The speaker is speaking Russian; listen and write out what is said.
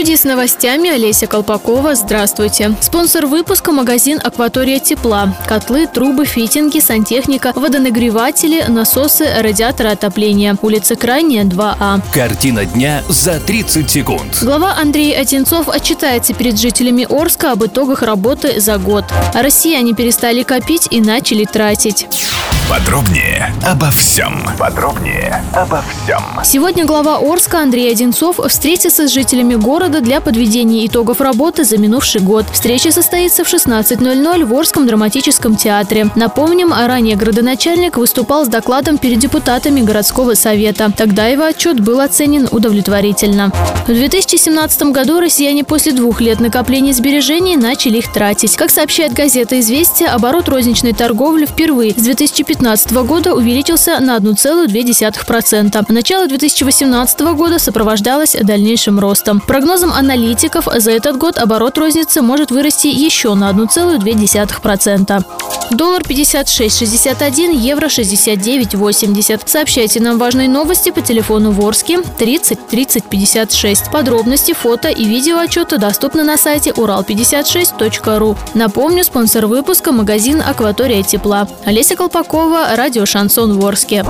Студии с новостями Олеся Колпакова. Здравствуйте. Спонсор выпуска – магазин «Акватория тепла». Котлы, трубы, фитинги, сантехника, водонагреватели, насосы, радиаторы отопления. Улица Крайняя, 2А. Картина дня за 30 секунд. Глава Андрей Одинцов отчитается перед жителями Орска об итогах работы за год. Россияне перестали копить и начали тратить. Подробнее обо всем. Подробнее обо всем. Сегодня глава Орска Андрей Одинцов встретится с жителями города для подведения итогов работы за минувший год. Встреча состоится в 16.00 в Орском драматическом театре. Напомним, ранее градоначальник выступал с докладом перед депутатами городского совета. Тогда его отчет был оценен удовлетворительно. В 2017 году россияне после двух лет накопления сбережений начали их тратить. Как сообщает газета «Известия», оборот розничной торговли впервые с 2015 года увеличился на 1,2%. Начало 2018 года сопровождалось дальнейшим ростом. По прогнозам аналитиков, за этот год оборот розницы может вырасти еще на 1,2%. Доллар 56,61, евро 69,80. Сообщайте нам важные новости по телефону Ворске 30 30 56. Подробности, фото и видео отчета доступны на сайте урал56.ру. Напомню, спонсор выпуска – магазин «Акватория тепла». Олеся Колпакова, радио «Шансон Ворске».